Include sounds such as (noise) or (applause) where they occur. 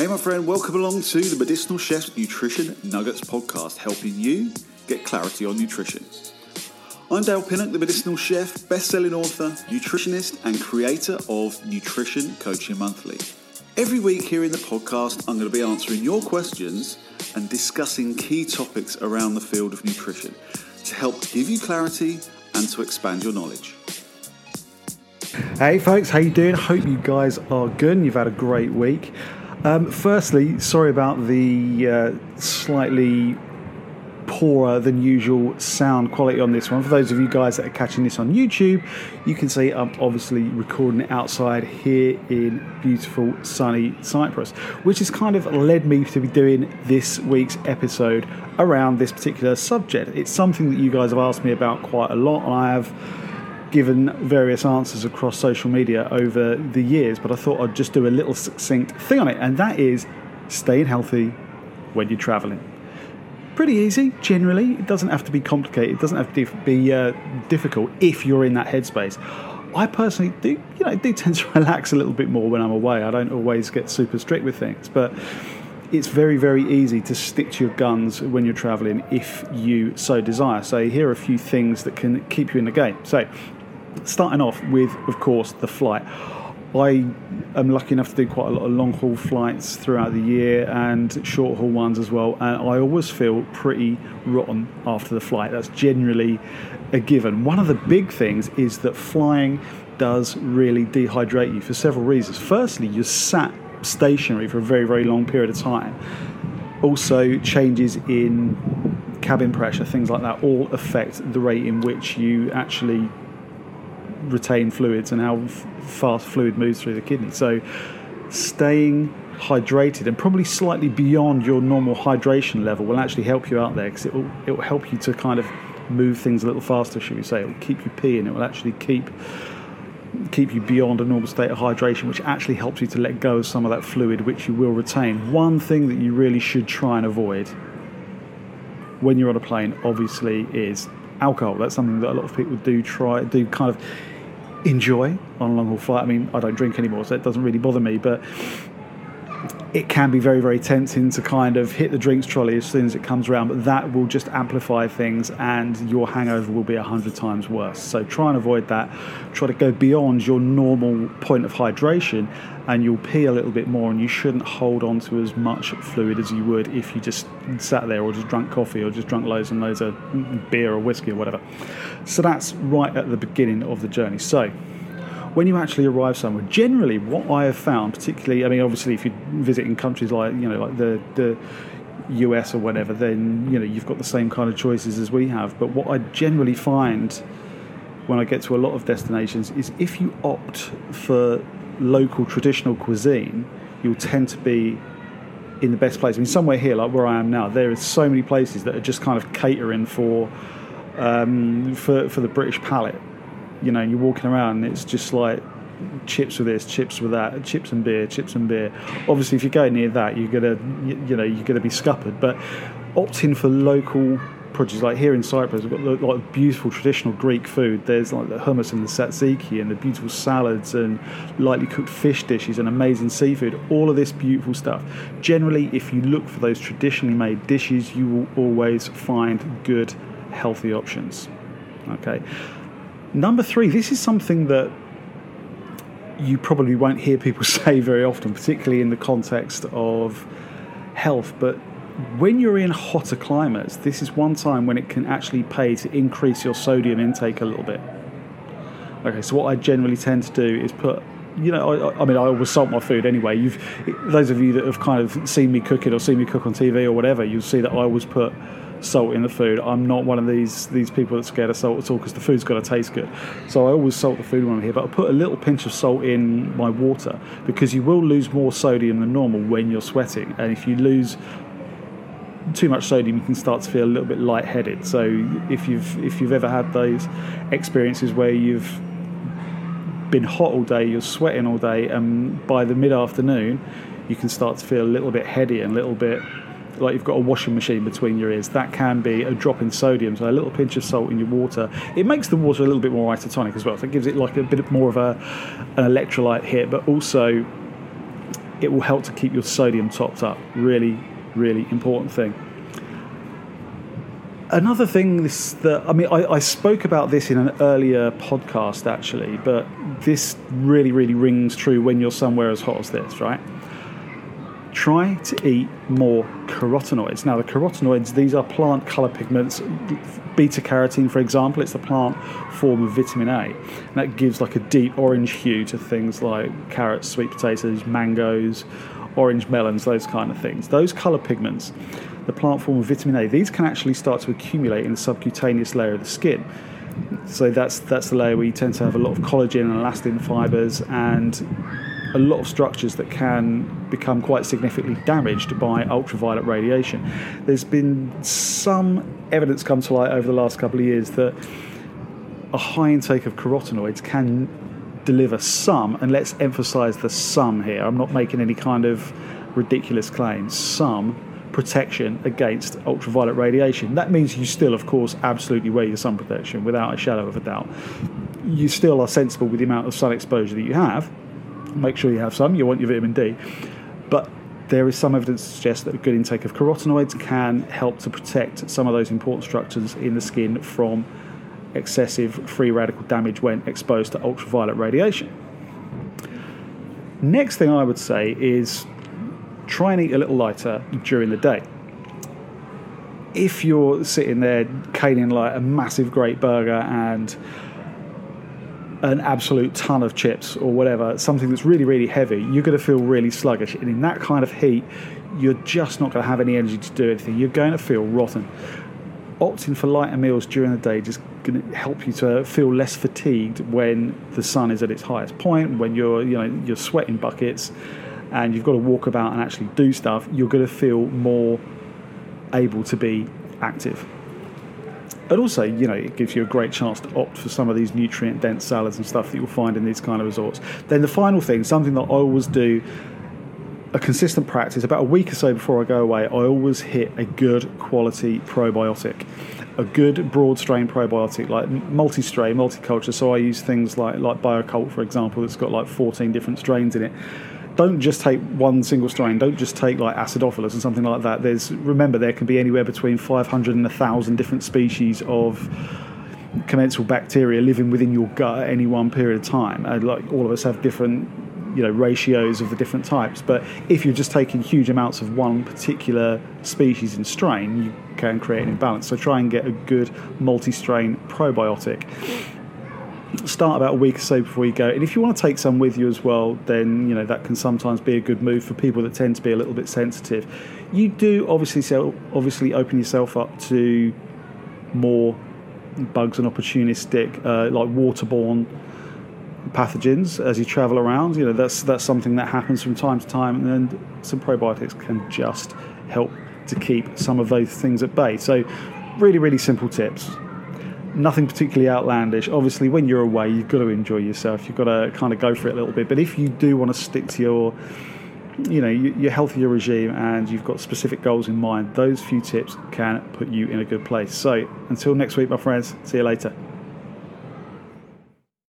Hey, my friend, welcome along to the Medicinal Chef's Nutrition Nuggets podcast, helping you get clarity on nutrition. I'm Dale Pinnock, the Medicinal Chef, best selling author, nutritionist, and creator of Nutrition Coaching Monthly. Every week here in the podcast, I'm going to be answering your questions and discussing key topics around the field of nutrition to help give you clarity and to expand your knowledge. Hey folks, how you doing? Hope you guys are good and you've had a great week. Um, firstly, sorry about the uh, slightly poorer than usual sound quality on this one. For those of you guys that are catching this on YouTube, you can see I'm obviously recording outside here in beautiful sunny Cyprus, which has kind of led me to be doing this week's episode around this particular subject. It's something that you guys have asked me about quite a lot, and I have given various answers across social media over the years, but I thought I'd just do a little succinct thing on it, and that is staying healthy when you're traveling. Pretty easy, generally. It doesn't have to be complicated. It doesn't have to be uh, difficult if you're in that headspace. I personally do, you know, do tend to (laughs) relax a little bit more when I'm away. I don't always get super strict with things, but it's very, very easy to stick to your guns when you're traveling if you so desire. So here are a few things that can keep you in the game. So starting off with, of course, the flight. I am lucky enough to do quite a lot of long haul flights throughout the year and short haul ones as well. And I always feel pretty rotten after the flight. That's generally a given. One of the big things is that flying does really dehydrate you for several reasons. Firstly, you're sat stationary for a very, very long period of time. Also, changes in cabin pressure, things like that, all affect the rate in which you actually retain fluids and how f- fast fluid moves through the kidney. So, staying hydrated and probably slightly beyond your normal hydration level will actually help you out there because it will it will help you to kind of move things a little faster, should we say? It will keep you peeing. It will actually keep keep you beyond a normal state of hydration, which actually helps you to let go of some of that fluid, which you will retain. One thing that you really should try and avoid when you're on a plane, obviously, is alcohol. That's something that a lot of people do try, do kind of enjoy on a long haul flight. I mean, I don't drink anymore, so it doesn't really bother me, but it can be very, very tempting to kind of hit the drinks trolley as soon as it comes around, but that will just amplify things and your hangover will be a hundred times worse. So try and avoid that. Try to go beyond your normal point of hydration and you'll pee a little bit more and you shouldn't hold on to as much fluid as you would if you just sat there or just drank coffee or just drank loads and loads of beer or whiskey or whatever. So that's right at the beginning of the journey. So when you actually arrive somewhere, generally what I have found, particularly, I mean, obviously, if you're visiting countries like you know, like the the US or whatever, then you know you've got the same kind of choices as we have. But what I generally find when I get to a lot of destinations is if you opt for local traditional cuisine, you'll tend to be in the best place. I mean, somewhere here, like where I am now, there are so many places that are just kind of catering for um, for for the British palate you know, you're walking around and it's just like chips with this, chips with that, chips and beer, chips and beer. Obviously, if you go near that, you're gonna, you know, you're gonna be scuppered. But opting for local produce, like here in Cyprus, we've got like beautiful traditional Greek food. There's like the hummus and the tzatziki and the beautiful salads and lightly cooked fish dishes and amazing seafood. All of this beautiful stuff. Generally, if you look for those traditionally made dishes, you will always find good, healthy options. Okay. Number three, this is something that you probably won't hear people (laughs) say very often, particularly in the context of health. But when you're in hotter climates, this is one time when it can actually pay to increase your sodium intake a little bit. Okay, so what I generally tend to do is put you know, I, I, mean, I always salt my food anyway. You've, those of you that have kind of seen me cook it or seen me cook on TV or whatever, you'll see that I always put salt in the food. I'm not one of these these people that's scared of salt at all because the food's got to taste good. So I always salt the food when I'm here, but I put a little pinch of salt in my water because you will lose more sodium than normal when you're sweating, and if you lose too much sodium, you can start to feel a little bit lightheaded. So if you've if you've ever had those experiences where you've been hot all day, you're sweating all day, and by the mid afternoon, you can start to feel a little bit heady and a little bit like you've got a washing machine between your ears, that can be a drop in sodium. So a little pinch of salt in your water, it makes the water a little bit more isotonic as well. So it gives it like a bit more of a an electrolyte hit, but also it will help to keep your sodium topped up. Really, really important thing. Another thing this that I mean I, I, spoke about this in an earlier podcast actually, but this really really rings true when you're somewhere as hot as this, right? Try to eat more carotenoids. Now the carotenoids these are plant color pigments. Beta carotene, for example, it's the plant form of vitamin A, and that gives like a deep orange hue to things like carrots, sweet potatoes, mangoes, orange melons, those kind of things. Those color pigments the plant form of vitamin A, these can actually start to accumulate in the subcutaneous layer of the skin. So that's that's the layer where you tend to have a lot of collagen and elastin fibers and a lot of structures that can become quite significantly damaged by ultraviolet radiation. There's been some evidence come to light over the last couple of years that a high intake of carotenoids can deliver some, and let's emphasize the some here. I'm not making any kind of ridiculous claims, some protection against ultraviolet radiation. That means you still, of course, absolutely wear your sun protection without a shadow of a doubt. You still are sensible with the amount of sun exposure that you have. Make sure you have some, you want your vitamin D. But there is some evidence to suggest that a good intake of carotenoids can help to protect some of those important structures in the skin from excessive free radical damage when exposed to ultraviolet radiation. Next thing I would say is try and eat a little lighter during the day. If you're sitting there caning like a massive great burger and an absolute ton of chips or whatever, something that's really, really heavy, you're going to feel really sluggish. And in that kind of heat, you're just not going to have any energy to do anything. You're going to feel rotten. Opting for lighter meals during the day just going to help you to feel less fatigued when the sun is at its highest point, when you're, you know, you're sweating buckets and you've got to walk about and actually do stuff, you're going to feel more able to be active. And also, you know, it gives you a great chance to opt for some of these nutrient dense salads and stuff that you'll find in these kind of resorts. Then the final thing, something that I always do, a consistent practice, about a week or so before I go away, I always hit a good quality probiotic. A good broad strain probiotic, like multi strain, multiculture. So I use things like, like Bio-Kult, for example, that's got like 14 different strains in it don't just take one single strain. Don't just take like acidophilus and something like that. There's remember there can be anywhere between 500 and 1,000 different species of commensal bacteria living within your gut at any one period of time. And like all of us have different you know ratios of the different types. But if you're just taking huge amounts of one particular species and strain, you can create an imbalance. So try and get a good multi-strain probiotic start about a week or so before you go. And if you want to take some with you as well, then you know that can sometimes be a good move for people that tend to be a little bit sensitive. You do obviously so obviously open yourself up to more bugs and opportunistic uh, like waterborne pathogens as you travel around. You know that's that's something that happens from time to time, and some probiotics can just help to keep some of those things at bay. So, really, really simple tips nothing particularly outlandish. Obviously, when you're away, you've got to enjoy yourself. You've got to kind of go for it a little bit. But if you do want to stick to your, you know, your healthier regime and you've got specific goals in mind, those few tips can put you in a good place. So, until next week, my friends, see you later.